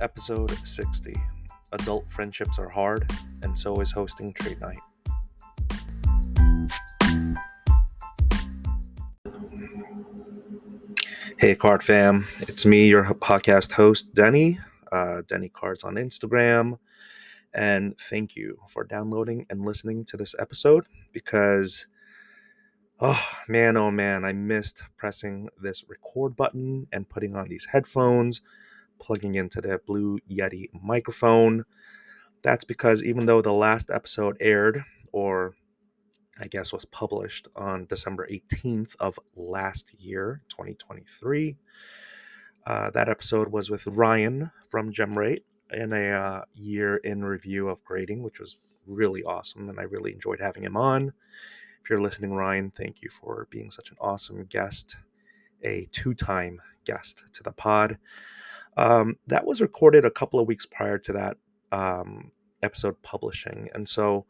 episode 60. Adult friendships are hard, and so is hosting trade night. Hey, Card fam. It's me, your podcast host, Denny. Uh, Denny Cards on Instagram. And thank you for downloading and listening to this episode because, oh man, oh man, I missed pressing this record button and putting on these headphones plugging into the Blue Yeti microphone. That's because even though the last episode aired, or I guess was published on December 18th of last year, 2023, uh, that episode was with Ryan from GemRate in a uh, year in review of grading, which was really awesome, and I really enjoyed having him on. If you're listening, Ryan, thank you for being such an awesome guest, a two time guest to the pod. Um, that was recorded a couple of weeks prior to that um, episode publishing. And so,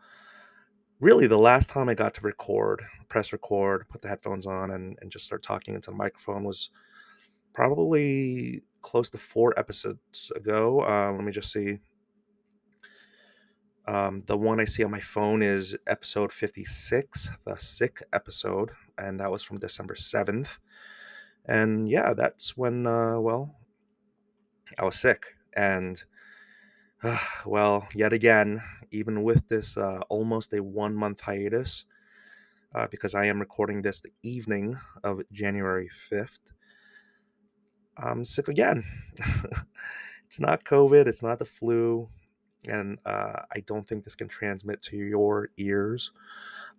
really, the last time I got to record, press record, put the headphones on, and, and just start talking into the microphone was probably close to four episodes ago. Uh, let me just see. Um, the one I see on my phone is episode 56, the sick episode, and that was from December 7th. And yeah, that's when, uh, well, I was sick. And, uh, well, yet again, even with this uh, almost a one month hiatus, uh, because I am recording this the evening of January 5th, I'm sick again. it's not COVID, it's not the flu, and uh, I don't think this can transmit to your ears.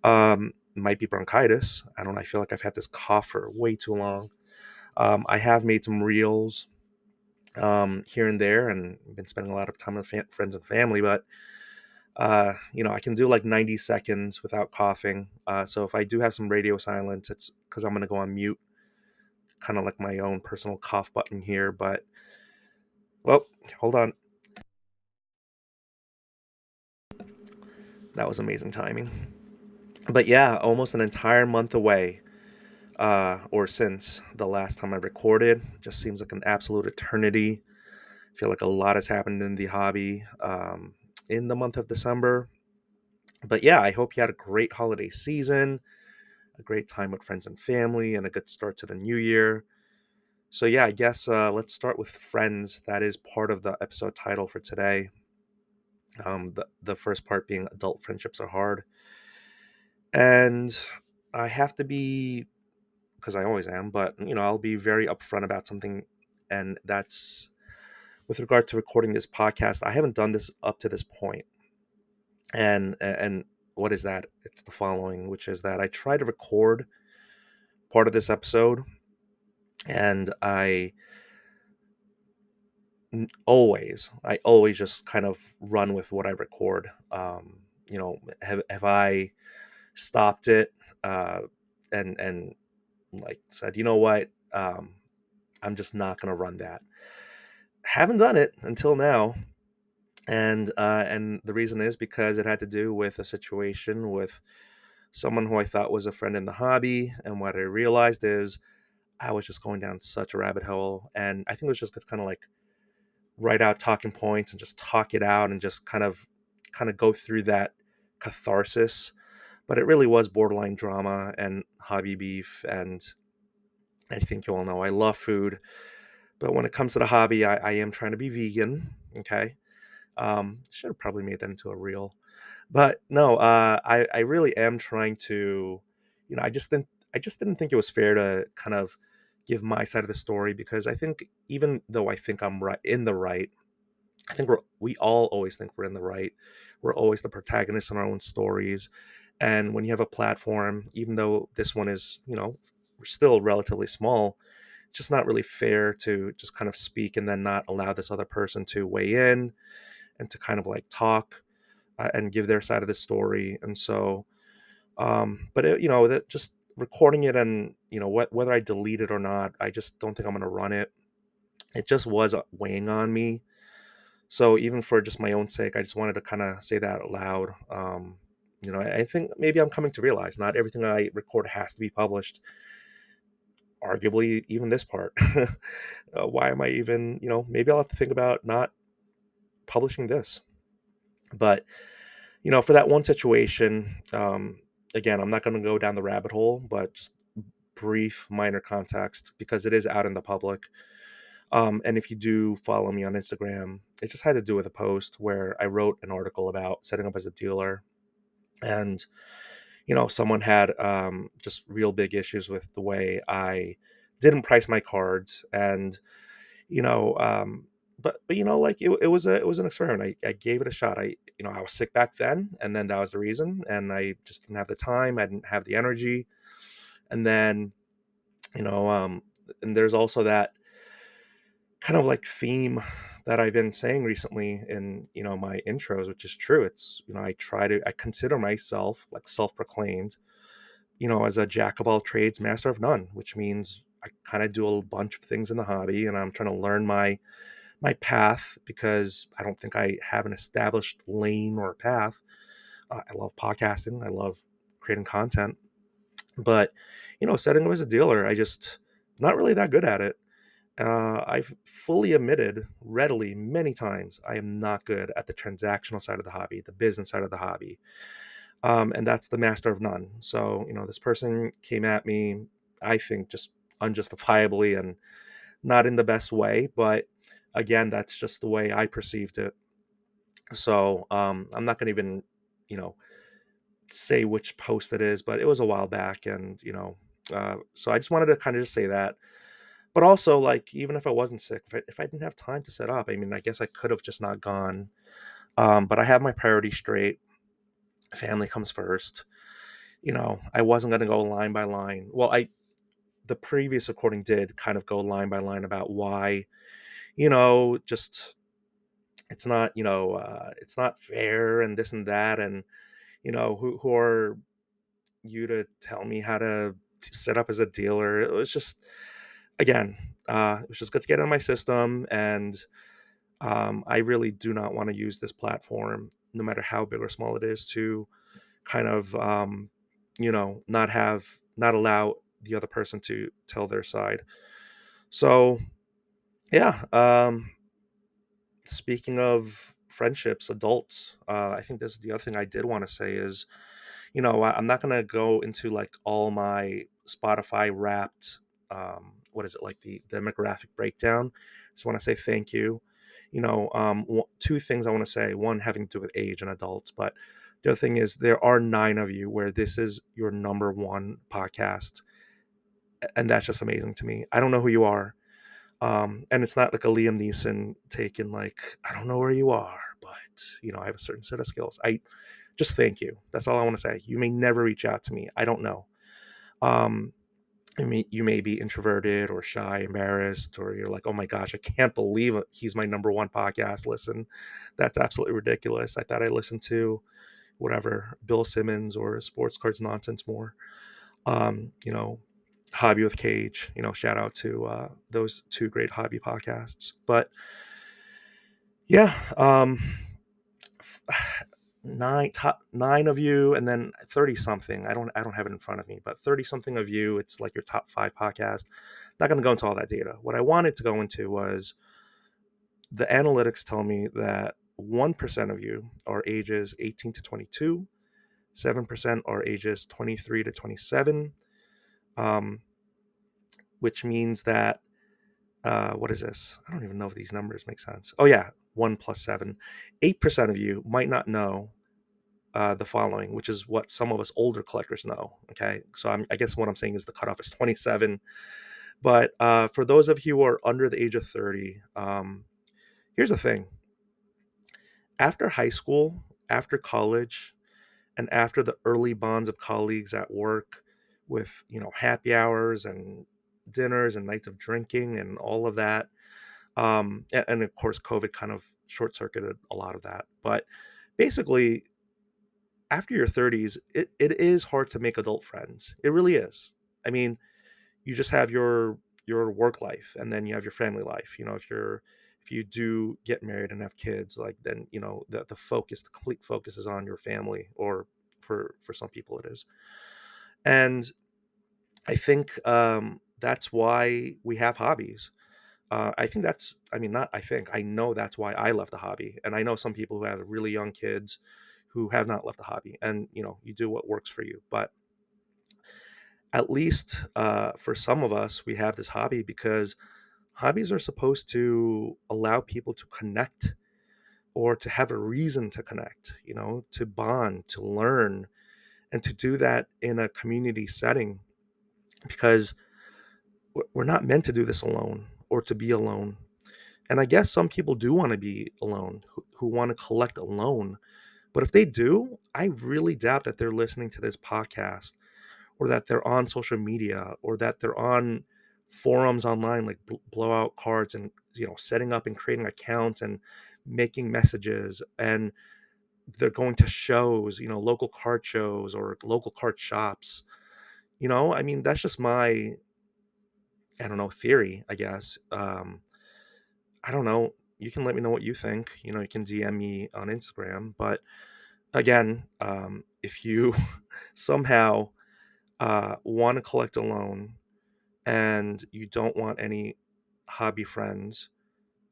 Um, might be bronchitis. I don't know. I feel like I've had this cough for way too long. Um, I have made some reels um, here and there, and been spending a lot of time with fa- friends and family. But uh, you know, I can do like 90 seconds without coughing. Uh, so if I do have some radio silence, it's because I'm to go on mute, kind of like my own personal cough button here. But well, hold on. That was amazing timing. But yeah, almost an entire month away uh, or since the last time I recorded. Just seems like an absolute eternity. I feel like a lot has happened in the hobby um, in the month of December. But yeah, I hope you had a great holiday season, a great time with friends and family, and a good start to the new year. So yeah, I guess uh, let's start with friends. That is part of the episode title for today. Um, the the first part being adult friendships are hard, and I have to be because I always am, but you know, I'll be very upfront about something, and that's with regard to recording this podcast. I haven't done this up to this point, and and what is that? It's the following, which is that I try to record part of this episode, and I always, I always just kind of run with what I record. Um, you know, have have I stopped it? Uh, and and like said, you know what, um, I'm just not going to run that. Haven't done it until now, and uh, and the reason is because it had to do with a situation with someone who I thought was a friend in the hobby, and what I realized is I was just going down such a rabbit hole, and I think it was just kind of like write out talking points and just talk it out and just kind of kind of go through that catharsis but it really was borderline drama and hobby beef. And I think you all know I love food, but when it comes to the hobby, I, I am trying to be vegan. Okay, um, should have probably made that into a reel, but no, uh, I I really am trying to, you know, I just didn't I just didn't think it was fair to kind of give my side of the story because I think even though I think I'm right in the right, I think we're we all always think we're in the right. We're always the protagonists in our own stories, and when you have a platform, even though this one is, you know, still relatively small, it's just not really fair to just kind of speak and then not allow this other person to weigh in and to kind of like talk uh, and give their side of the story. And so, um, but it, you know, that just recording it and you know what whether I delete it or not, I just don't think I'm going to run it. It just was uh, weighing on me. So even for just my own sake, I just wanted to kind of say that out loud. Um, you know, I think maybe I'm coming to realize not everything I record has to be published. Arguably, even this part. uh, why am I even, you know, maybe I'll have to think about not publishing this. But you know, for that one situation, um, again, I'm not going to go down the rabbit hole, but just brief, minor context because it is out in the public. Um, and if you do follow me on Instagram, it just had to do with a post where I wrote an article about setting up as a dealer. And, you know, someone had um, just real big issues with the way I didn't price my cards. And, you know, um, but, but, you know, like it, it was a, it was an experiment. I, I gave it a shot. I, you know, I was sick back then. And then that was the reason. And I just didn't have the time. I didn't have the energy. And then, you know, um, and there's also that kind of like theme that I've been saying recently in you know my intros, which is true. It's you know I try to I consider myself like self-proclaimed, you know, as a jack of all trades, master of none, which means I kind of do a bunch of things in the hobby, and I'm trying to learn my my path because I don't think I have an established lane or path. Uh, I love podcasting. I love creating content, but you know, setting up as a dealer, I just not really that good at it. Uh, I've fully admitted readily many times I am not good at the transactional side of the hobby, the business side of the hobby. Um, and that's the master of none. So, you know, this person came at me, I think, just unjustifiably and not in the best way. But again, that's just the way I perceived it. So um, I'm not going to even, you know, say which post it is, but it was a while back. And, you know, uh, so I just wanted to kind of just say that but also like even if I wasn't sick, if I, if I didn't have time to set up, I mean, I guess I could have just not gone. Um, but I have my priorities straight. Family comes first. You know, I wasn't going to go line by line. Well, I the previous recording did kind of go line by line about why, you know, just it's not you know uh, it's not fair and this and that and you know who who are you to tell me how to set up as a dealer? It was just again, uh, it was just good to get in my system, and um, I really do not want to use this platform, no matter how big or small it is, to kind of um, you know not have not allow the other person to tell their side. So, yeah. Um, speaking of friendships, adults, uh, I think this is the other thing I did want to say is, you know, I, I'm not gonna go into like all my Spotify wrapped um, what is it like the demographic breakdown. Just want to say thank you. You know, um, two things I want to say. One having to do with age and adults, but the other thing is there are nine of you where this is your number one podcast, and that's just amazing to me. I don't know who you are, um, and it's not like a Liam Neeson taking like I don't know where you are, but you know I have a certain set of skills. I just thank you. That's all I want to say. You may never reach out to me. I don't know. Um, I mean, you may be introverted or shy, embarrassed, or you're like, oh my gosh, I can't believe he's my number one podcast. Listen, that's absolutely ridiculous. I thought I listened to whatever Bill Simmons or Sports Cards Nonsense more. Um, you know, Hobby with Cage. You know, shout out to uh, those two great hobby podcasts. But yeah, um, nine top nine of you and then 30 something i don't i don't have it in front of me but 30 something of you it's like your top five podcast. Not going to go into all that data. What i wanted to go into was the analytics tell me that 1% of you are ages 18 to 22 7% are ages 23 to 27 um, which means that uh, what is this? I don't even know if these numbers make sense. Oh yeah 1 plus 7 8% of you might not know uh, the following, which is what some of us older collectors know. Okay, so I'm, i guess what I'm saying is the cutoff is 27. But uh, for those of you who are under the age of 30, um, here's the thing: after high school, after college, and after the early bonds of colleagues at work, with you know happy hours and dinners and nights of drinking and all of that, um, and, and of course, COVID kind of short circuited a lot of that. But basically, after your 30s, it, it is hard to make adult friends. It really is. I mean, you just have your your work life and then you have your family life. You know, if you're if you do get married and have kids, like then, you know, the, the focus, the complete focus is on your family, or for for some people it is. And I think um, that's why we have hobbies. Uh, I think that's I mean, not I think, I know that's why I left the hobby, and I know some people who have really young kids who have not left the hobby, and, you know, you do what works for you, but at least, uh, for some of us, we have this hobby because hobbies are supposed to allow people to connect or to have a reason to connect, you know, to bond, to learn, and to do that in a community setting because we're not meant to do this alone or to be alone. And I guess some people do want to be alone, who, who want to collect alone. But if they do, I really doubt that they're listening to this podcast or that they're on social media or that they're on forums online like blowout cards and you know setting up and creating accounts and making messages and they're going to shows you know local card shows or local card shops. You know i mean that's just my i don't know theory i guess. Um i don't know you can let me know what you think you know you can dm me on instagram but again um if you somehow uh want to collect a loan and you don't want any hobby friends,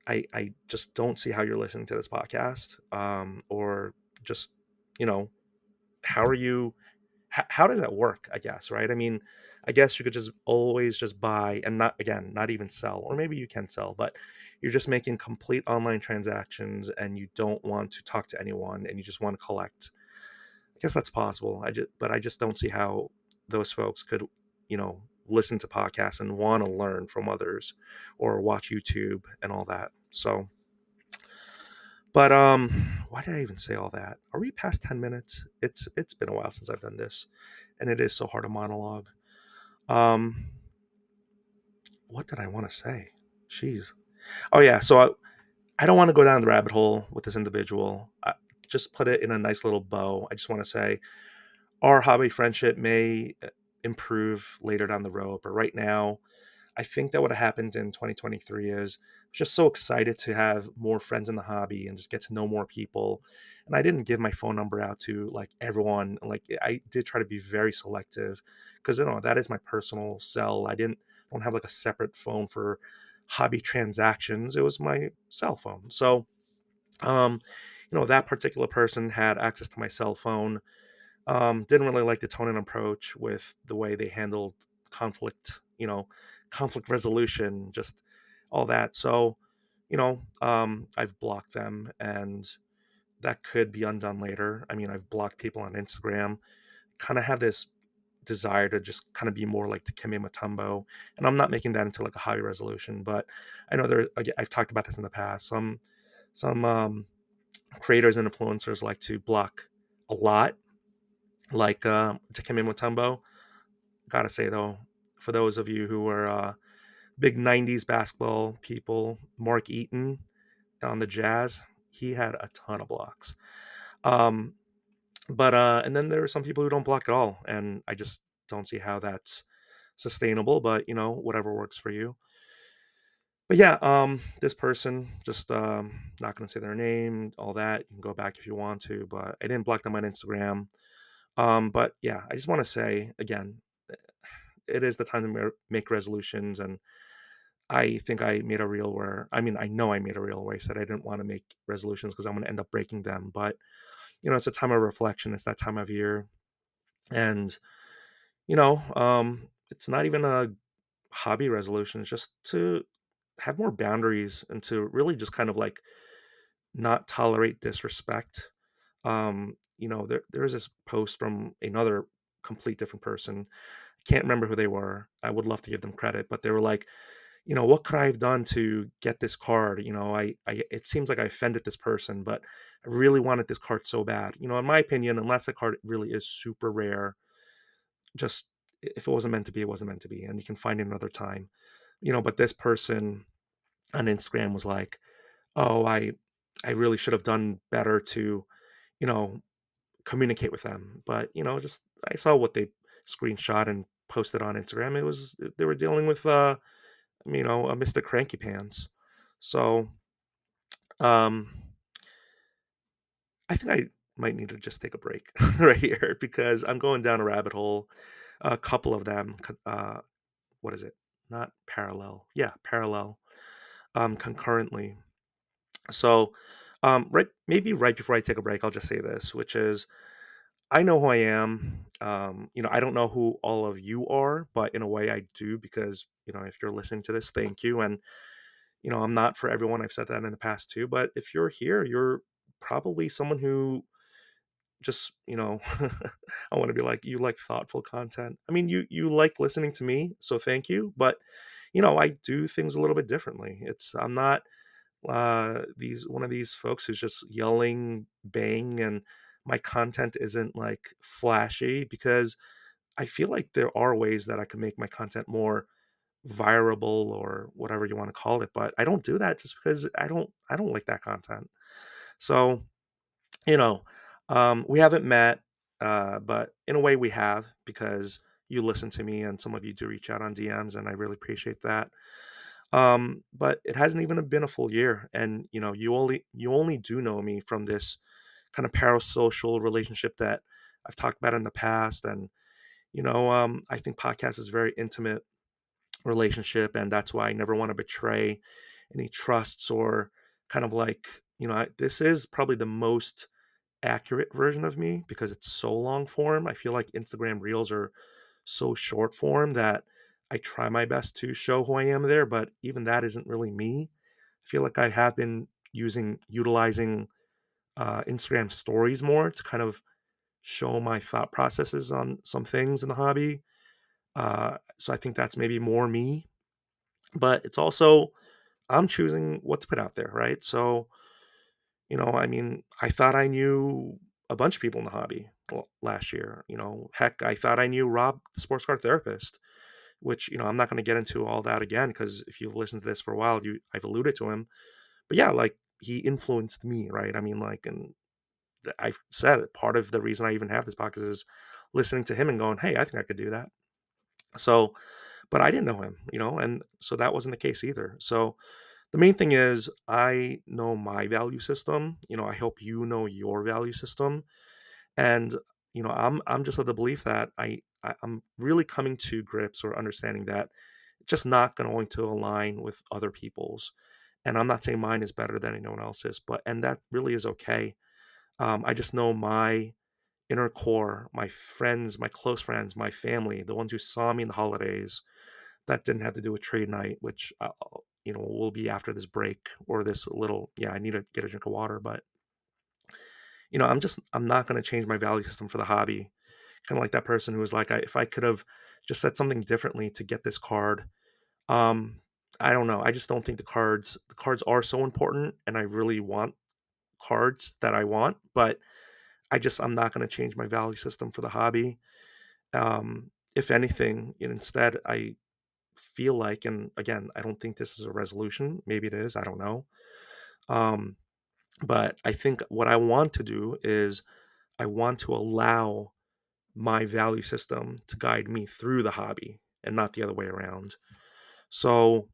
I I just don't see how you're listening to this podcast. Um, or just, you know, how are you how, how does that work, I guess, right? I mean, I guess you could just always just buy and not again, not even sell, or maybe you can sell, but you're just making complete online transactions and you don't want to talk to anyone and you just want to collect. I guess that's possible. I just but I just don't see how those folks could, you know, listen to podcasts and want to learn from others or watch YouTube and all that. So, but um, why did I even say all that? Are we past 10 minutes? It's it's been a while since I've done this, and it is so hard to monologue. Um, what did I want to say? Jeez. Oh yeah, so I, I don't want to go down the rabbit hole with this individual. I, just put it in a nice little bow. I just want to say our hobby friendship may uh, improve later down the road, but right now, I think that what happened in 2023 is just so excited to have more friends in the hobby and just get to know more people. And I didn't give my phone number out to like everyone. Like I did try to be very selective because you know that is my personal cell. I didn't don't have like a separate phone for hobby transactions. It was my cell phone. So um, you know, that particular person had access to my cell phone um, didn't really like the tone and approach with the way they handled conflict, you know, conflict resolution, just all that. So, you know, um, I've blocked them and that could be undone later. I mean, I've blocked people on Instagram, kind of have this desire to just kind of be more like Dikembe Mutombo. And I'm not making that into like a hobby resolution, but I know there, I've talked about this in the past. Some, some um, creators and influencers like to block a lot like uh, Dikembe Mutombo. Gotta say though, for those of you who are uh, big '90s basketball people, Mark Eaton on the Jazz, he had a ton of blocks. Um, but uh, and then there are some people who don't block at all, and I just don't see how that's sustainable. But you know, whatever works for you. But yeah, um, this person just um, not gonna say their name, all that. You can go back if you want to, but I didn't block them on Instagram. Um, but yeah, I just want to say again, eh, it is the time to make resolutions, and I think I made a reel where I mean I know I made a reel where I said I didn't want to make resolutions because I'm going to end up breaking them. But you know, it's a time of reflection. It's that time of year, and you know, um, it's not even a hobby resolution. It's just to have more boundaries and to really just kind of like not tolerate disrespect um, you know, there there is this post from another complete different person. Can't remember who they were. I would love to give them credit, but they were like, you know, what could I have done to get this card? You know, I, I it seems like I offended this person, but I really wanted this card so bad. You know, in my opinion, unless the card really is super rare, just if it wasn't meant to be, it wasn't meant to be, and you can find it another time. You know, but this person on Instagram was like, oh, I I really should have done better to, you know, communicate with them. But you know, just I saw what they screenshot and posted on Instagram. It was they were dealing with uh, you know, a Mr. Cranky Pants. So, um, I think I might need to just take a break right here because I'm going down a rabbit hole. A couple of them, uh, what is it? Not parallel. Yeah, parallel. um, concurrently. So, um, right, maybe right before I take a break, I'll just say this, which is I know who I am. Um, you know, I don't know who all of you are, but in a way I do because, you know, if you're listening to this, thank you. And, you know, I'm not for everyone. I've said that in the past too. But if you're here, you're probably someone who just, you know, I want to be like, you like thoughtful content. I mean, you you like listening to me, so thank you. But, you know, I do things a little bit differently. It's I'm not uh these one of these folks who's just yelling bang and my content isn't like flashy because I feel like there are ways that I can make my content more viable or whatever you want to call it but I don't do that just because I don't I don't like that content. So, you know, um we haven't met uh but in a way we have because you listen to me and some of you do reach out on DMs and I really appreciate that. Um, but it hasn't even been a full year, and you know, you only you only do know me from this kind of parasocial relationship that I've talked about in the past, and you know, um, I think podcast is very intimate relationship, and that's why I never want to betray any trusts or kind of like you know, I, this is probably the most accurate version of me because it's so long form. I feel like Instagram Reels are so short form that I try my best to show who I am there, but even that isn't really me. I feel like I have been using utilizing uh, Instagram stories more to kind of show my thought processes on some things in the hobby. Uh, so I think that's maybe more me, but it's also I'm choosing what to put out there, right? So you know, I mean, I thought I knew a bunch of people in the hobby last year. You know, heck, I thought I knew Rob, the sports card therapist which you know I'm not going to get into all that again because if you've listened to this for a while, you I've alluded to him. But yeah, like he influenced me, right? I mean, like, and I've said it, part of the reason I even have this podcast is listening to him and going, "Hey, I think I could do that." So, but I didn't know him, you know, and so that wasn't the case either. So the main thing is I know my value system. You know, I hope you know your value system, and you know, I'm I'm just of the belief that I, I I'm really coming to grips or understanding that it's just not going to align with other people's. And I'm not saying mine is better than anyone else's, but and that really is okay. Um, I just know my inner core, my friends, my close friends, my family, the ones who saw me in the holidays. That didn't have to do with trade night, which uh, you know will be after this break or this little. Yeah, I need to get a drink of water, but you know, I'm just I'm not going to change my value system for the hobby. Kind of like that person who was like, I, if I could have just said something differently to get this card, um, I don't know. I just don't think the cards the cards are so important, and I really want cards that I want, but I just I'm not going to change my value system for the hobby. Um, if anything, instead I feel like, and again, I don't think this is a resolution. Maybe it is. I don't know. Um, but I think what I want to do is I want to allow my value system to guide me through the hobby and not the other way around. So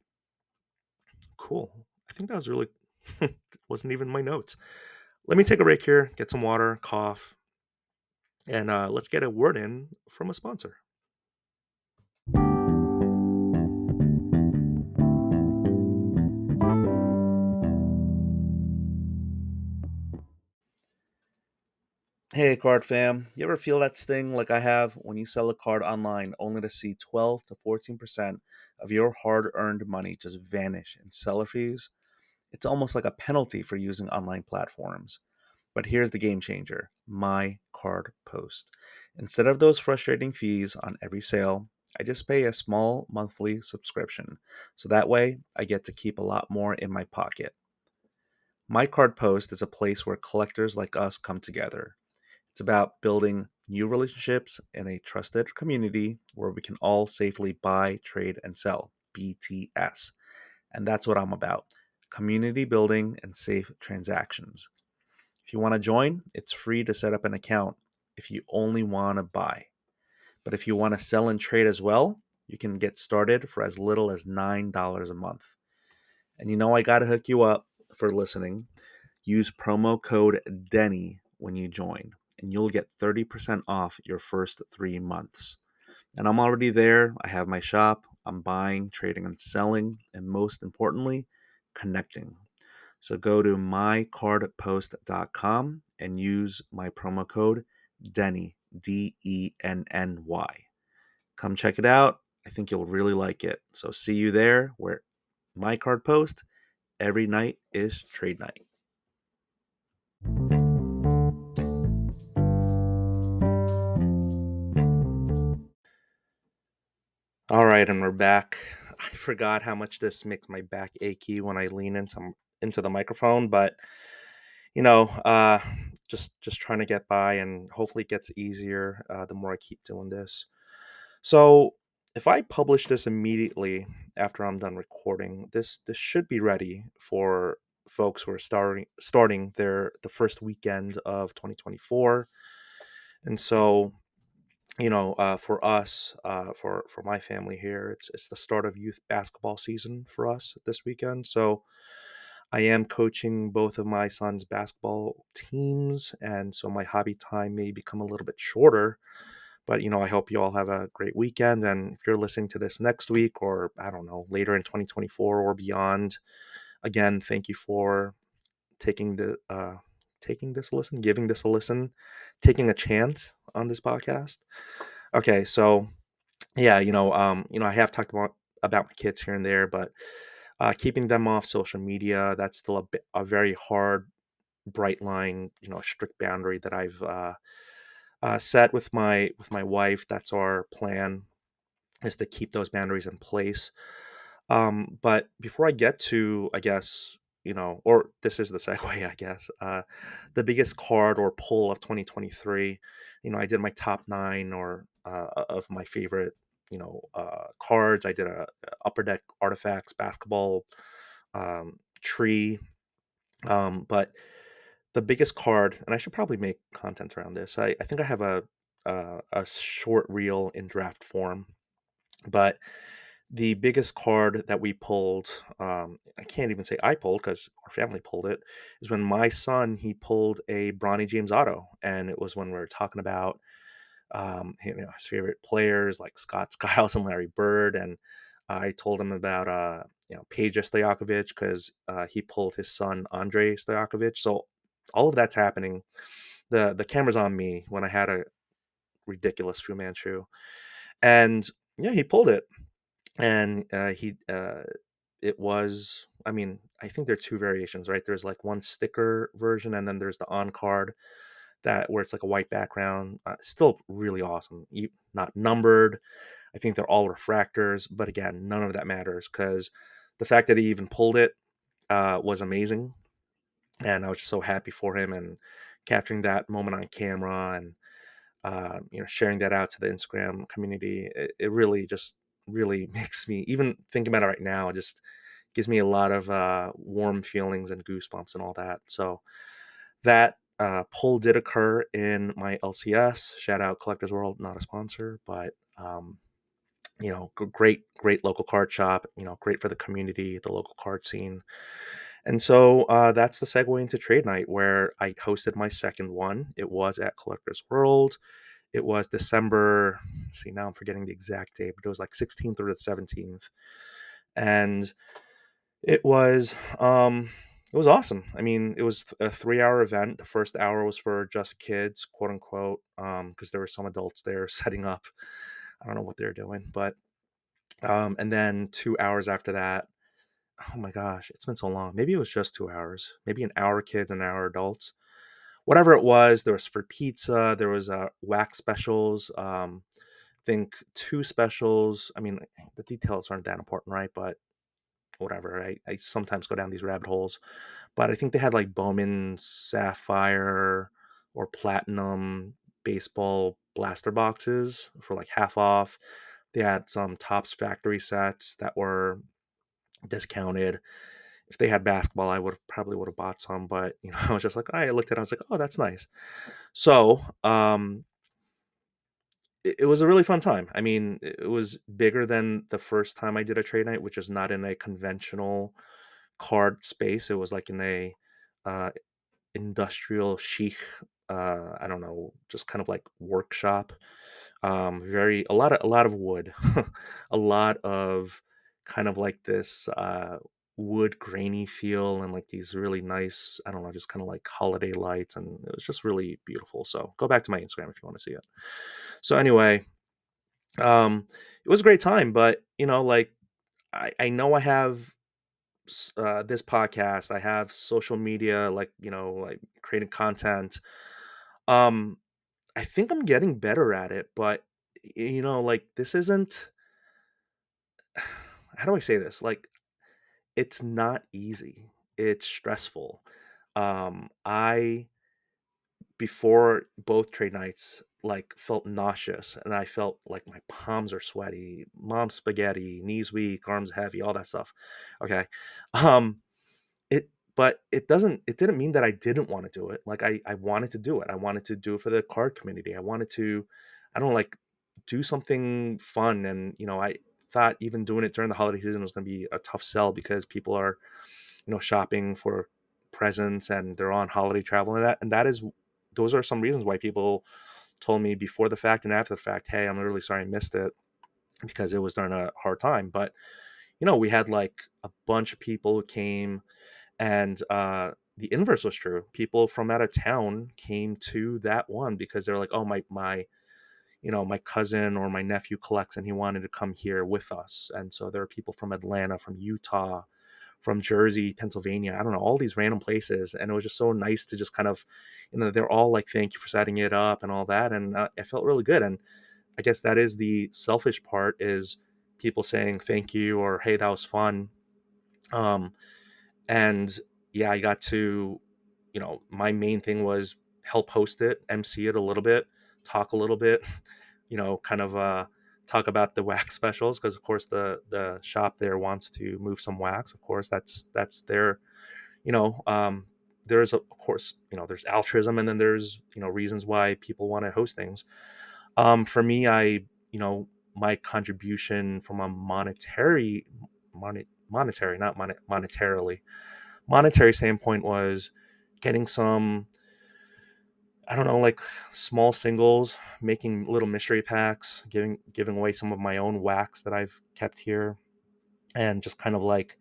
cool. I think that was really wasn't even my notes. Let me take a break here, get some water, cough, and uh, let's get a word in from a sponsor. Hey, card fam. You ever feel that sting like I have when you sell a card online only to see 12 to 14% of your hard earned money just vanish in seller fees? It's almost like a penalty for using online platforms. But here's the game changer my card post. Instead of those frustrating fees on every sale, I just pay a small monthly subscription. So that way I get to keep a lot more in my pocket. My card post is a place where collectors like us come together. It's about building new relationships in a trusted community where we can all safely buy, trade, and sell BTS. And that's what I'm about community building and safe transactions. If you want to join, it's free to set up an account if you only want to buy. But if you want to sell and trade as well, you can get started for as little as $9 a month. And you know, I got to hook you up for listening. Use promo code DENNY when you join and you'll get 30% off your first three months. And I'm already there. I have my shop. I'm buying, trading, and selling. And most importantly, connecting. So go to mycardpost.com and use my promo code Denny, D E N N Y. Come check it out. I think you'll really like it. So see you there where my card post every night is trade night. All right, and we're back. I forgot how much this makes my back achy when I lean into into the microphone, but you know, uh, just just trying to get by, and hopefully it gets easier uh, the more I keep doing this. So if I publish this immediately after I'm done recording, this this should be ready for folks who are starting starting their the first weekend of 2024. And so, you know, uh, for us, uh, for for my family here, it's it's the start of youth basketball season for us this weekend. So I am coaching both of my sons' basketball teams, and so my hobby time may become a little bit shorter. But you know, I hope you all have a great weekend. And if you're listening to this next week, or I don't know, later in 2024 or beyond, again, thank you for taking the uh, taking this a listen, giving this a listen, taking a chance on this podcast. Okay, so yeah, you know, um, you know, I have talked about about my kids here and there, but uh, keeping them off social media that's still a bit a very hard bright line you know strict boundary that i've uh, uh, set with my with my wife that's our plan is to keep those boundaries in place um, but before i get to i guess you know or this is the segue i guess uh, the biggest card or pull of 2023 you know i did my top nine or uh, of my favorite you know uh, cards. I did a, upper deck artifacts basketball um, tree, um, but the biggest card, and I should probably make content around this. I, I think I have a, a a short reel in draft form, but the biggest card that we pulled, um, I can't even say I pulled because our family pulled it, is when my son he pulled a Bronny James auto, and it was when we were talking about um, you know, his favorite players like Scott Skiles and Larry Bird, and I told him about uh, you know Peja Stojakovic because uh, he pulled his son Andre Stojakovic. So all of that's happening. the The camera's on me when I had a ridiculous Fu Manchu, and yeah, he pulled it, and uh, he uh, it was. I mean, I think there are two variations, right? There's like one sticker version, and then there's the on card that where it's like a white background. Uh, still really awesome. Not numbered. I think they're all refractors, but again, none of that matters because the fact that he even pulled it uh, was amazing, and I was just so happy for him and capturing that moment on camera and uh, you know sharing that out to the Instagram community. It, it, really just really makes me even thinking about it right now. It just gives me a lot of uh, warm feelings and goosebumps and all that. So that uh, pull did occur in my LCS. Shout out Collectors World, not a sponsor, but um, you know, great, great local card shop. You know, great for the community, the local card scene. And so uh, that's the segue into Trade Night, where I hosted my second one. It was at Collectors World. It was December. See, now I'm forgetting the exact date, but it was like 16th or the 17th, and it was um, it was awesome. I mean, it was a three-hour event. The first hour was for just kids, quote unquote, um, because there were some adults there setting up. I don't know what they're doing, but um, and then two hours after that, oh my gosh, it's been so long. Maybe it was just two hours. Maybe an hour kids, an hour adults. Whatever it was, there was for pizza. There was uh, wax specials. Um, I think two specials. I mean, the details aren't that important, right? But whatever. I, I sometimes go down these rabbit holes, but I think they had like Bowman Sapphire or Platinum baseball blaster boxes for like half off. They had some Topps factory sets that were discounted. If they had basketball, I would have probably would have bought some, but you know, I was just like, I looked at it, I was like, oh, that's nice. So, um, it, it was a really fun time. I mean, it was bigger than the first time I did a trade night, which is not in a conventional card space. It was like in a uh, industrial chic. Uh, I don't know, just kind of like workshop. Um, very a lot of a lot of wood, a lot of kind of like this uh, wood grainy feel and like these really nice, I don't know, just kind of like holiday lights. And it was just really beautiful. So go back to my Instagram if you want to see it. So anyway, um, it was a great time, but you know, like I, I know I have uh, this podcast, I have social media, like, you know, like creating content. Um, I think I'm getting better at it, but you know, like this isn't, how do I say this? Like, it's not easy. It's stressful. Um, I before both trade nights like felt nauseous and I felt like my palms are sweaty, mom spaghetti, knees weak, arms heavy, all that stuff. Okay. Um it but it doesn't it didn't mean that I didn't want to do it. Like I I wanted to do it. I wanted to do it for the card community. I wanted to I don't like do something fun and you know, I thought even doing it during the holiday season was going to be a tough sell because people are you know shopping for presents and they're on holiday travel and that and that is those are some reasons why people told me before the fact and after the fact hey i'm really sorry i missed it because it was during a hard time but you know we had like a bunch of people who came and uh the inverse was true. People from out of town came to that one because they're like oh my my you know my cousin or my nephew collects and he wanted to come here with us and so there are people from atlanta from utah from Jersey, Pennsylvania, I don't know, all these random places. And it was just so nice to just kind of, you know, they're all like, thank you for setting it up and all that. And uh, I felt really good. And I guess that is the selfish part is people saying thank you or, hey, that was fun. Um, and yeah, I got to, you know, my main thing was help host it, MC it a little bit, talk a little bit, you know, kind of uh, talk about the wax specials because of course the the shop there wants to move some wax. Of course, that's that's their, you know, um, there's of course you know there's altruism and then there's you know reasons why people want to host things. Um, for me, I you know my contribution from a monetary mon- monetary not mon- monetarily monetary standpoint was getting some I don't know, like small singles, making little mystery packs, giving giving away some of my own wax that I've kept here, and just kind of like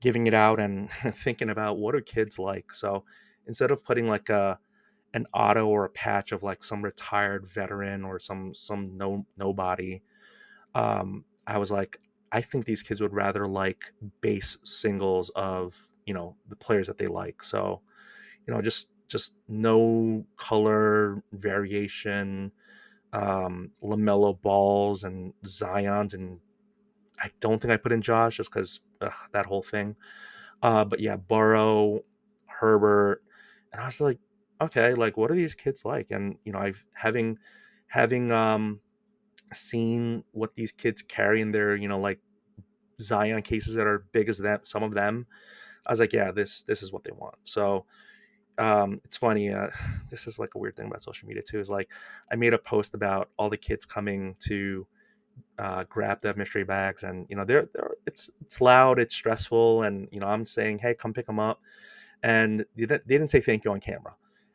giving it out and thinking about what do kids like. So instead of putting like a an auto or a patch of like some retired veteran or some some no nobody, um, I was like, I think these kids would rather like base singles of you know the players that they like. So you know just just no color variation um LaMelo balls and zions and i don't think i put in josh just because that whole thing. Uh but yeah burrow herbert and i was like okay like what are these kids like? And you know i've having having um seen what these kids carry in their you know like zion cases that are big as them some of them i was like yeah this this is what they want. So um it's funny uh this is like a weird thing about social media too is like i made a post about all the kids coming to uh grab the mystery bags and you know they're, they're it's it's loud it's stressful and you know i'm saying hey come pick them up and they didn't, say thank you on camera.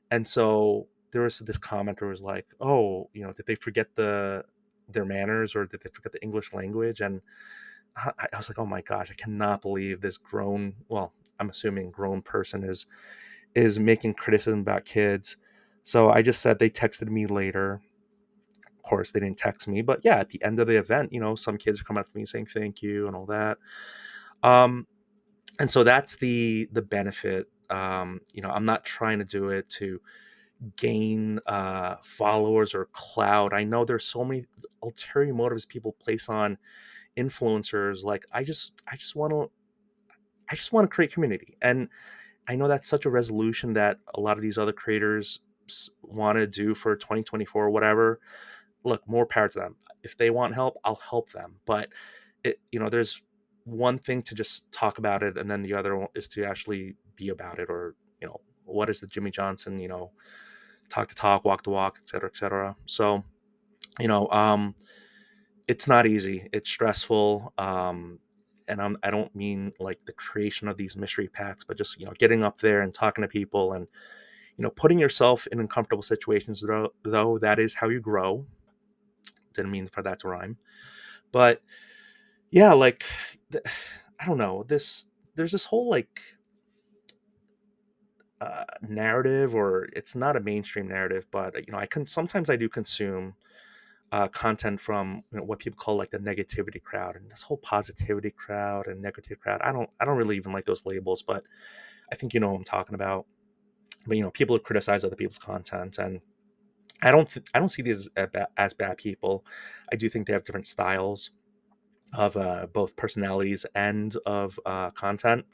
And so there was this commenter was like oh you know did they forget the their manners or did they forget the english language? And i, I was like oh my gosh i cannot believe this grown well i'm assuming grown person is is making criticism about kids. So I just said they texted me later. Of course, they didn't text me, but yeah, at the end of the event, you know, some kids are coming up to me saying thank you and all that. Um, and so that's the the benefit. Um, you know, I'm not trying to do it to gain uh, followers or cloud. I know there's so many ulterior motives people place on influencers. Like I just I just want to I just want to create community and I know that's such a resolution that a lot of these other creators want to do for 2024 or whatever. Look, more power to them. If they want help, I'll help them. But it, you know, there's one thing to just talk about it, and then the other is to actually be about it, or you know, what is the Jimmy Johnson, you know, talk to talk, walk to walk, et cetera, et cetera. So, you know, um, it's not easy. It's stressful. Um, and I'm, I don't mean like the creation of these mystery packs, but just you know getting up there and talking to people and you know putting yourself in uncomfortable situations. Though, though that is how you grow. Didn't mean for that to rhyme, but yeah, like I don't know this there's this whole like uh, narrative, or it's not a mainstream narrative, but you know, I can sometimes I do consume uh, content from you know, what people call like the negativity crowd and this whole positivity crowd and negative crowd. I don't I don't really even like those labels, but I think you know what I'm talking about. But you know, people criticize other people's content, and I don't th- I don't see these as bad, as bad people. I do think they have different styles of uh, both personalities and of uh, content.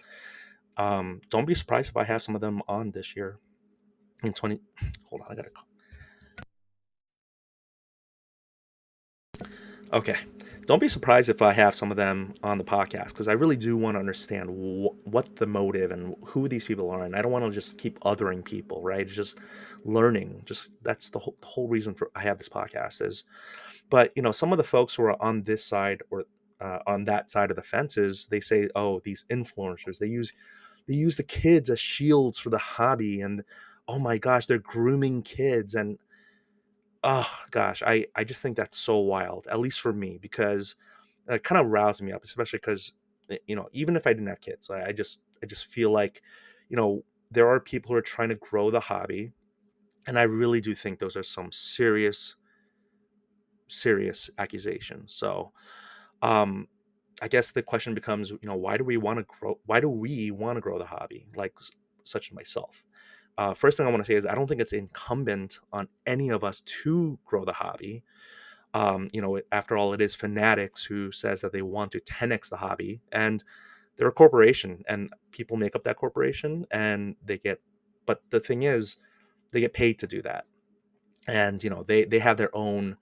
Um, don't be surprised if I have some of them on this year in 20. Hold on, I gotta. Okay. Don't be surprised if I have some of them on the podcast because I really do want to understand wh- what the motive and who these people are. And I don't want to just keep othering people, right? It's just learning. Just that's the whole, the whole reason for I have this podcast is. But you know, some of the folks who are on this side or uh, on that side of the fences, they say, "Oh, these influencers. They use they use the kids as shields for the hobby, and oh my gosh, they're grooming kids." And oh gosh, I I just think that's so wild. At least for me, because it kind of rouses me up, especially because you know, even if I didn't have kids, I, I just I just feel like you know there are people who are trying to grow the hobby, and I really do think those are some serious serious accusations. So um i guess the question becomes you know why do we want to grow why do we want to grow the hobby like such as myself uh, first thing i want to say is i don't think it's incumbent on any of us to grow the hobby. Um, you know after all it is fanatics who says that they want to 10x the hobby and they're a corporation and people make up that corporation and they get but the thing is they get paid to do that. And you know they they have their own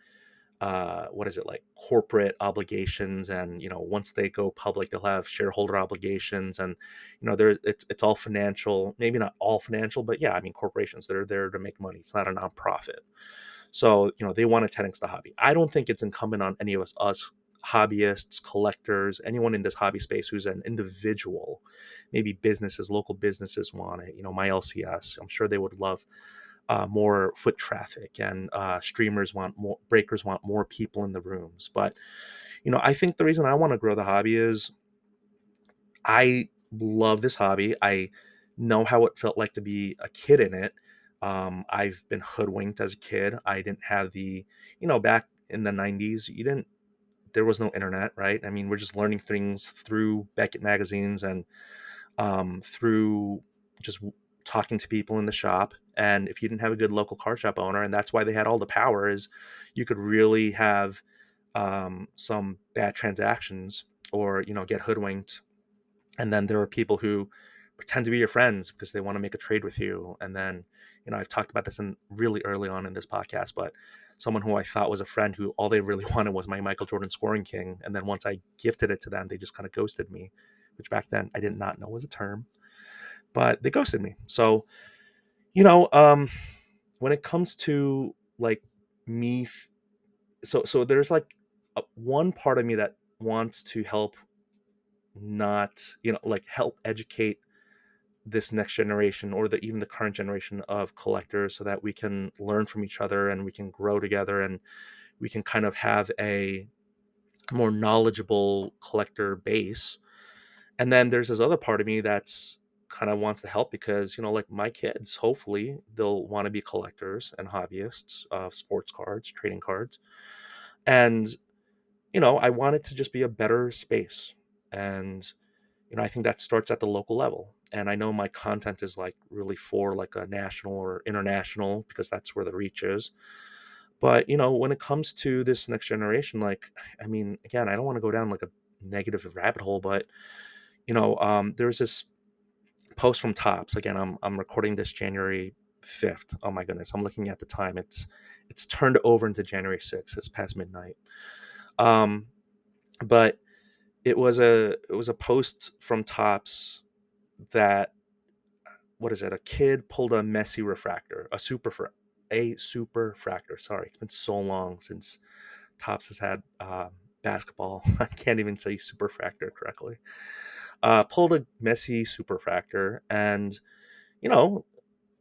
uh, what is it like corporate obligations and you know once they go public they'll have shareholder obligations and you know there it's it's all financial maybe not all financial but yeah i mean corporations they're there to make money it's not a nonprofit. So you know they want to 10x the hobby. I don't think it's incumbent on any of us us hobbyists collectors anyone in this hobby space who's an individual. Maybe businesses local businesses want it you know my lcs i'm sure they would love uh, more foot traffic and uh, streamers want more breakers want more people in the rooms. But you know i think the reason i want to grow the hobby is i love this hobby. I know how it felt like to be a kid in it. Um, i've been hoodwinked as a kid. I didn't have the you know back in the 90s you didn't there was no internet right? I mean we're just learning things through beckett magazines and um, through just talking to people in the shop and if you didn't have a good local car shop owner and that's why they had all the power is you could really have um, some bad transactions or you know get hoodwinked. And then there are people who pretend to be your friends because they want to make a trade with you. And then you know i've talked about this in really early on in this podcast but someone who i thought was a friend who all they really wanted was my michael jordan scoring king and then once i gifted it to them they just kind of ghosted me which back then i did not know was a term but they ghosted me. So you know, um, when it comes to like me, f- so so there's like a, one part of me that wants to help, not you know, like help educate this next generation or the even the current generation of collectors, so that we can learn from each other and we can grow together and we can kind of have a more knowledgeable collector base. And then there's this other part of me that's kind of wants to help because you know like my kids hopefully they'll want to be collectors and hobbyists of sports cards trading cards and you know i want it to just be a better space and you know i think that starts at the local level and i know my content is like really for like a national or international because that's where the reach is but you know when it comes to this next generation like i mean again i don't want to go down like a negative rabbit hole but you know um, there's this post from Topps. Again, I'm I'm recording this January 5th. Oh my goodness, I'm looking at the time. It's it's turned over into January 6th. It's past midnight. Um, but it was a it was a post from Topps that what is it? A kid pulled a Messi refractor, a super a super fractor. Sorry, it's been so long since Topps has had uh, basketball. I can't even say super fractor correctly uh, pulled a Messi superfractor, and you know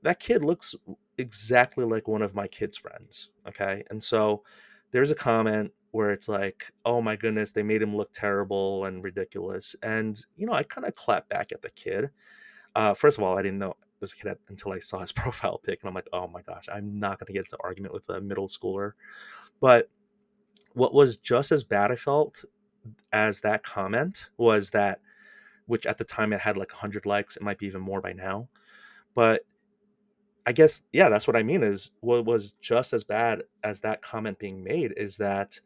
that kid looks exactly like one of my kids' friends. Okay, and so there's a comment where it's like, oh my goodness, they made him look terrible and ridiculous. And, you know, I kind of clap back at the kid. Uh, first of all, I didn't know it was a kid until I saw his profile pic, and I'm like, oh my gosh, I'm not going to get into argument with a middle schooler. But what was just as bad, I felt, as that comment was that, which at the time it had like 100 likes, it might be even more by now. But I guess, yeah, that's what I mean is what was just as bad as that comment being made is that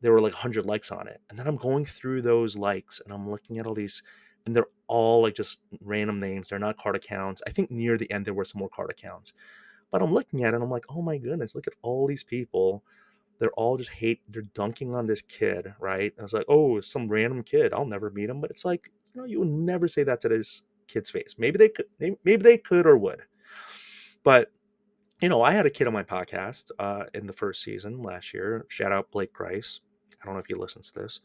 there were like 100 likes on it. And then I'm going through those likes and I'm looking at all these, and they're all like just random names. They're not card accounts. I think near the end there were some more card accounts. But I'm looking at it and I'm like, oh my goodness, look at all these people. They're all just hate, they're dunking on this kid, right? And I was like, oh, some random kid. I'll never meet him. But it's like, you know, you would never say that to this kid's face. Maybe they could, maybe they could or would. But you know, I had a kid on my podcast uh, in the first season last year. Shout out Blake Grice. I don't know if he listens to this,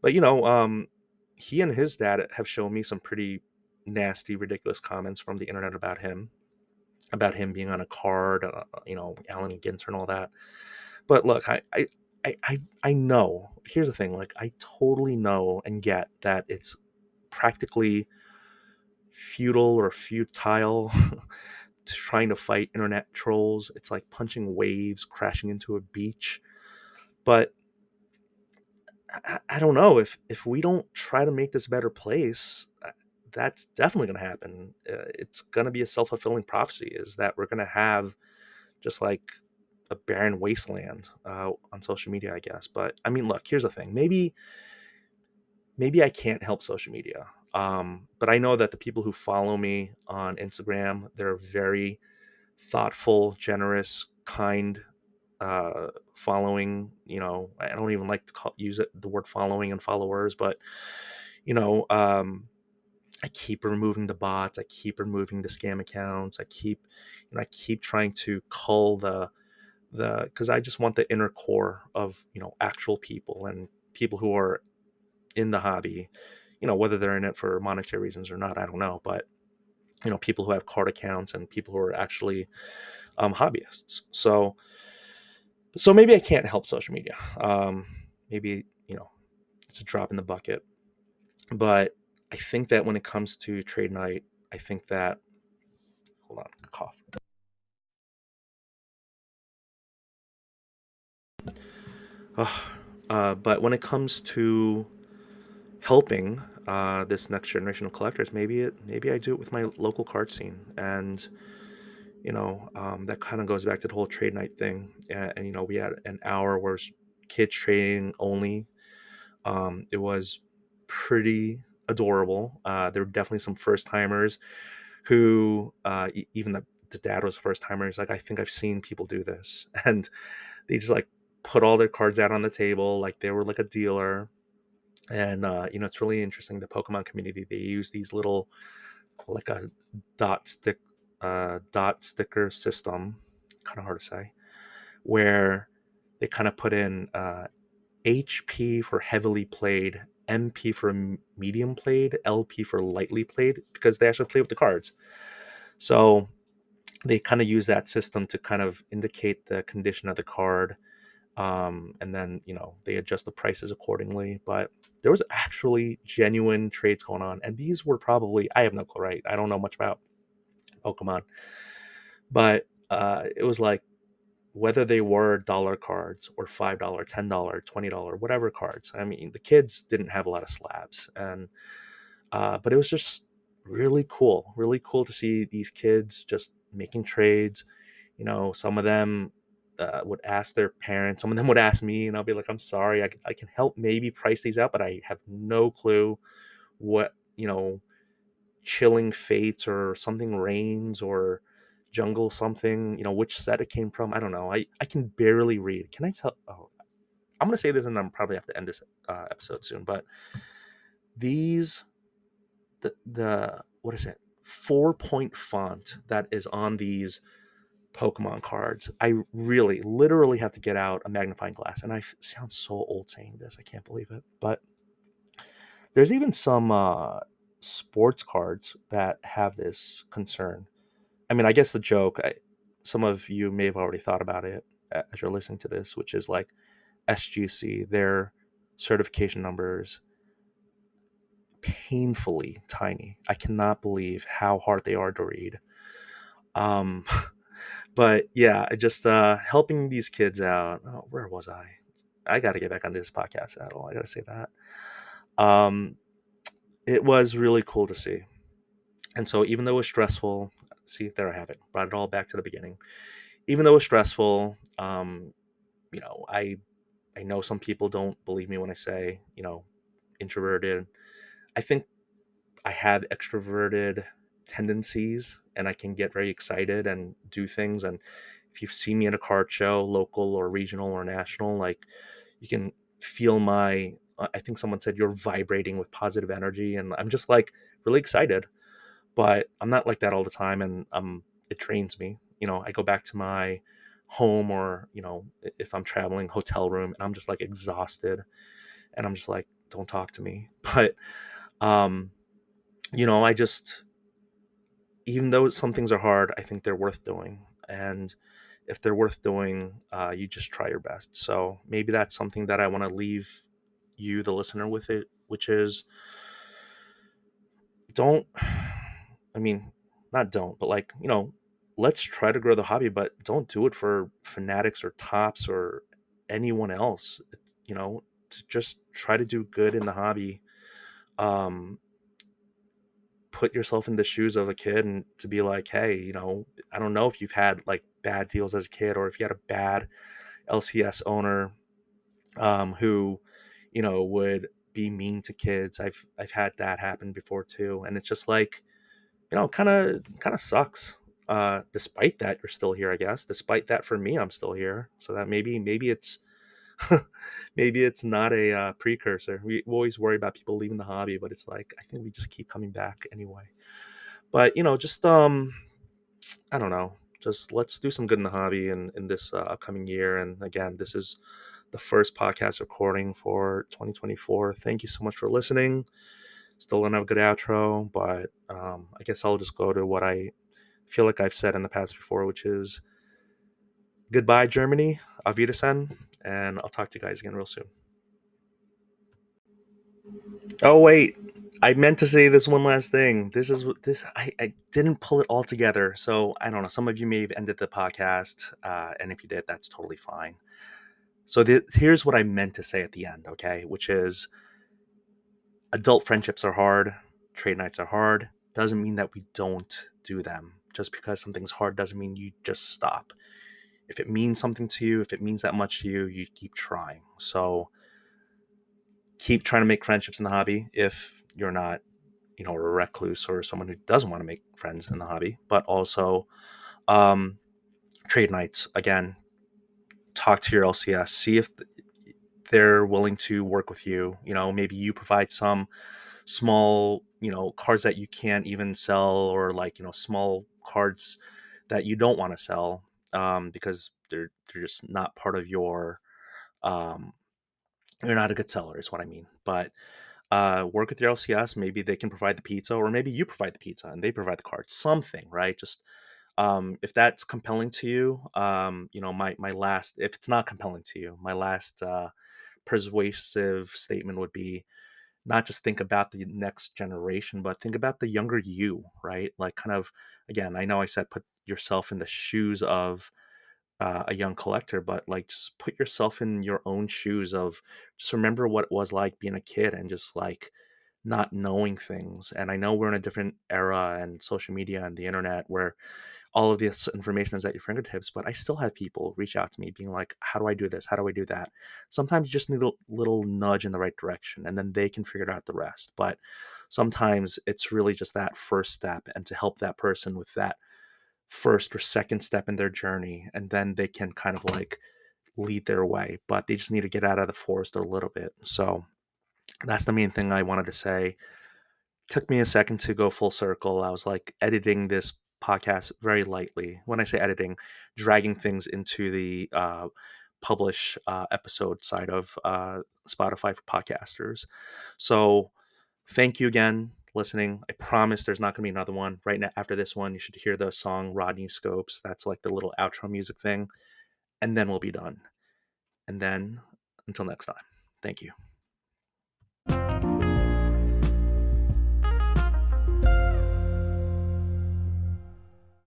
but you know, um, he and his dad have shown me some pretty nasty, ridiculous comments from the internet about him, about him being on a card, uh, you know, Allen Ginter and all that. But look, I, I, I, I know. Here's the thing: like, I totally know and get that it's practically futile or futile trying to fight internet trolls. It's like punching waves, crashing into a beach. But I, I don't know if if we don't try to make this a better place, uh, that's definitely going to happen. Uh, it's going to be a self fulfilling prophecy. Is that we're going to have just like a barren wasteland uh, on social media, I guess. But I mean, look, here's the thing. Maybe maybe I can't help social media. Um, but I know that the people who follow me on Instagram, they're very thoughtful, generous, kind uh, following. You know, I don't even like to call, use it the word following and followers, but you know, um, I keep removing the bots. I keep removing the scam accounts. I keep, you know, I keep trying to cull the the because I just want the inner core of you know actual people and people who are in the hobby you know whether they're in it for monetary reasons or not i don't know but you know people who have card accounts and people who are actually um, hobbyists. So so maybe i can't help social media. Um, maybe you know it's a drop in the bucket. But i think that when it comes to trade night i think that hold on cough. Uh, but when it comes to helping uh, this next generation of collectors. Maybe it maybe I do it with my local card scene, and you know um, that kind of goes back to the whole trade night thing. And, and, you know we had an hour where kids trading only. Um, it was pretty adorable. Uh, there were definitely some first timers who uh, even the, the dad was first timer. He's like, I think I've seen people do this, and they just like put all their cards out on the table like they were like a dealer and uh, you know it's really interesting the pokemon community they use these little like a dot stick uh, dot sticker system kind of hard to say where they kind of put in uh, hp for heavily played mp for medium played lp for lightly played because they actually play with the cards. So they kind of use that system to kind of indicate the condition of the card um, and then you know they adjust the prices accordingly. But there was actually genuine trades going on, and these were probably I have no clue, right? I don't know much about Pokemon, but uh, it was like whether they were dollar cards or five dollar, ten dollar, twenty dollar, whatever cards. I mean, the kids didn't have a lot of slabs, and uh, but it was just really cool, really cool to see these kids just making trades. You know, some of them uh, would ask their parents. Some of them would ask me, and I'll be like, "I'm sorry, I, I can help maybe price these out, but I have no clue what you know, chilling fates or something rains or jungle something. You know, which set it came from. I don't know. I I can barely read. Can I tell? Oh, I'm gonna say this, and I'm probably have to end this uh, episode soon. But these, the the what is it? Four point font that is on these Pokemon cards, I really, literally have to get out a magnifying glass. And I sound so old saying this. I can't believe it. But there's even some uh, sports cards that have this concern. I mean, I guess the joke, I, some of you may have already thought about it as you're listening to this, which is like, SGC, their certification numbers painfully tiny. I cannot believe how hard they are to read. Um, but yeah, just uh, helping these kids out. Oh, where was I? I got to get back on this podcast at all. I got to say that. Um, it was really cool to see. And so, even though it was stressful, see, there I have it. Brought it all back to the beginning. Even though it was stressful, um, you know, I I know some people don't believe me when I say, you know, introverted. I think I have extroverted tendencies and I can get very excited and do things. And if you've seen me at a card show, local or regional or national, like you can feel my, uh, I think someone said you're vibrating with positive energy. And I'm just like really excited, but I'm not like that all the time. And um, it drains me. You know, I go back to my home or, you know, if I'm traveling, hotel room, and I'm just like exhausted. And I'm just like, don't talk to me. But, um, you know, I just, even though some things are hard, I think they're worth doing. And if they're worth doing, uh, you just try your best. So maybe that's something that I want to leave you, the listener, with it, which is don't, I mean, not don't, but like, you know, let's try to grow the hobby, but don't do it for fanatics or Topps or anyone else. You know, to just try to do good in the hobby. Um, put yourself in the shoes of a kid and to be like, hey, you know, I don't know if you've had like bad deals as a kid or if you had a bad LCS owner um, who, you know, would be mean to kids. I've I've had that happen before too, and it's just like, you know, kind of kind of sucks. Uh, despite that, you're still here, I guess. Despite that, for me, I'm still here. So that maybe maybe it's maybe it's not a uh, precursor. We always worry about people leaving the hobby, but it's like I think we just keep coming back anyway. But you know, just um, I don't know. Just let's do some good in the hobby in in this uh, upcoming year. And again, this is the first podcast recording for 2024. Thank you so much for listening. Still don't have a good outro, but um, I guess I'll just go to what I feel like I've said in the past before, which is goodbye, Germany. Auf Wiedersehen and I'll talk to you guys again real soon. Oh wait, I meant to say this one last thing. This is what this I, I didn't pull it all together, so I don't know. Some of you may have ended the podcast, uh, and if you did, that's totally fine. So the, here's what I meant to say at the end, okay? Which is, adult friendships are hard, trade nights are hard. Doesn't mean that we don't do them. Just because something's hard doesn't mean you just stop if it means something to you, if it means that much to you, you keep trying. So keep trying to make friendships in the hobby if you're not, you know, a recluse or someone who doesn't want to make friends in the hobby, but also um, trade nights. Again, talk to your LCS, see if they're willing to work with you. You know, maybe you provide some small, you know, cards that you can't even sell or like, you know, small cards that you don't want to sell um, because they're they're just not part of your um, you're not a good seller is what I mean. But uh, work with your LCS. Maybe they can provide the pizza, or maybe you provide the pizza and they provide the card. Something, right? Just um, if that's compelling to you, um, you know, my my last if it's not compelling to you, my last uh, persuasive statement would be not just think about the next generation, but think about the younger you, right? Like kind of again, I know I said put yourself in the shoes of uh, a young collector, but like just put yourself in your own shoes of just remember what it was like being a kid and just like not knowing things. And I know we're in a different era and social media and the internet where all of this information is at your fingertips, but I still have people reach out to me being like, how do I do this? How do I do that? Sometimes you just need a little nudge in the right direction and then they can figure out the rest. But sometimes it's really just that first step and to help that person with that first or second step in their journey and then they can kind of like lead their way but they just need to get out of the forest a little bit. So that's the main thing i wanted to say. Took me a second to go full circle. I was like editing this podcast very lightly. When i say editing dragging things into the uh, publish uh, episode side of uh, spotify for podcasters. So thank you again listening. I promise there's not going to be another one. Right now, after this one, you should hear the song Rodney Scopes. That's like the little outro music thing. And then we'll be done. And then until next time, thank you.